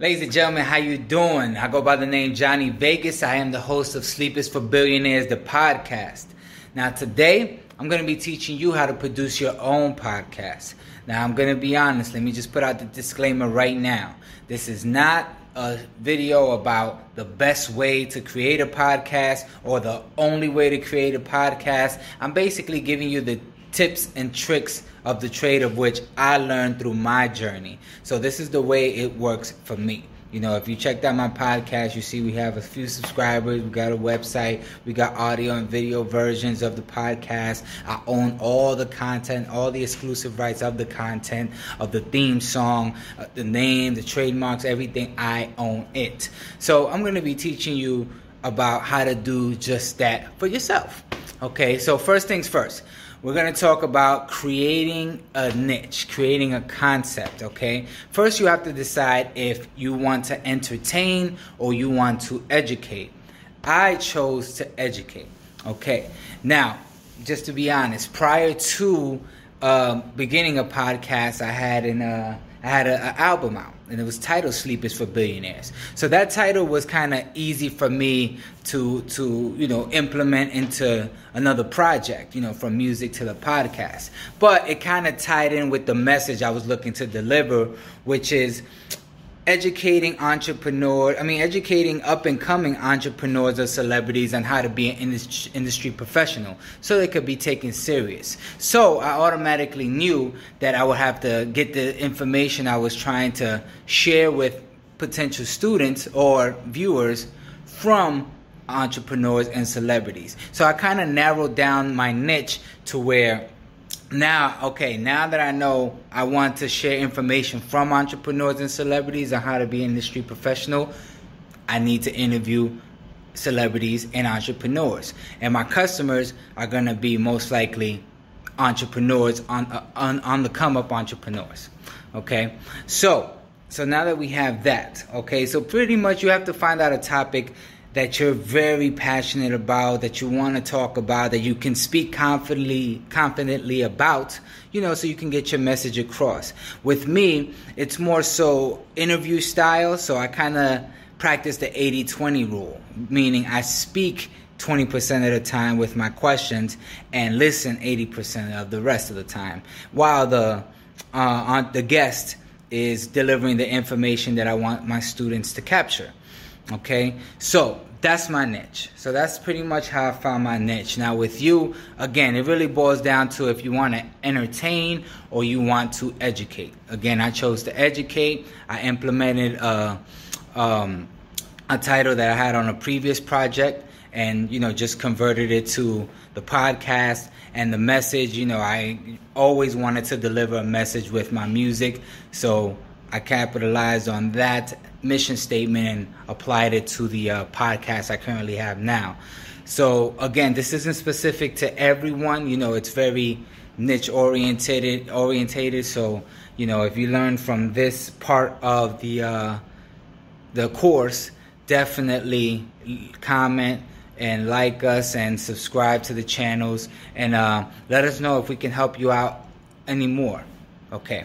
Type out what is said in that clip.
Ladies and gentlemen, how you doing? I go by the name Johnny Vegas. I am the host of Sleep is for Billionaires, the podcast. Now today, I'm going to be teaching you how to produce your own podcast. Now I'm going to be honest. Let me just put out the disclaimer right now. This is not a video about the best way to create a podcast or the only way to create a podcast. I'm basically giving you the tips and tricks of the trade of which I learned through my journey. So this is the way it works for me. You know, if you checked out my podcast, you see we have a few subscribers. We got a website. We got audio and video versions of the podcast. I own all the content, all the exclusive rights of the content, of the theme song, uh, the name, the trademarks, everything. I own it. So I'm going to be teaching you about how to do just that for yourself. Okay, so first things first we're going to talk about creating a niche, creating a concept, okay? First, you have to decide if you want to entertain or you want to educate. I chose to educate, okay? Now, just to be honest, prior to uh, beginning a podcast, I had an uh, I had an album out and it was titled Sleep is for Billionaires. So that title was kind of easy for me to to you know implement into another project, you know, from music to the podcast. But it kind of tied in with the message I was looking to deliver, which is educating entrepreneurs, I mean, educating up and coming entrepreneurs or celebrities on how to be an industry professional so they could be taken serious. So I automatically knew that I would have to get the information I was trying to share with potential students or viewers from entrepreneurs and celebrities. So I kind of narrowed down my niche to where now, okay, now that I know I want to share information from entrepreneurs and celebrities on how to be an industry professional, I need to interview celebrities and entrepreneurs. And my customers are going to be most likely entrepreneurs on, uh, on on the come up entrepreneurs. Okay? So, so now that we have that, okay? So pretty much you have to find out a topic that you're very passionate about, that you want to talk about, that you can speak confidently confidently about, you know, so you can get your message across. With me, it's more so interview style, so I kind of practice the 80-20 rule, meaning I speak 20% of the time with my questions and listen 80% of the rest of the time while the uh, the guest is delivering the information that I want my students to capture. Okay, so that's my niche. So that's pretty much how I found my niche. Now, with you, again, it really boils down to if you want to entertain or you want to educate. Again, I chose to educate. I implemented a, um, a title that I had on a previous project and, you know, just converted it to the podcast and the message. You know, I always wanted to deliver a message with my music. So I capitalized on that mission statement and applied it to the uh, podcast I currently have now. So again, this isn't specific to everyone. You know, it's very niche oriented. Orientated. So you know, if you learn from this part of the uh, the course, definitely comment and like us and subscribe to the channels and uh, let us know if we can help you out anymore. Okay.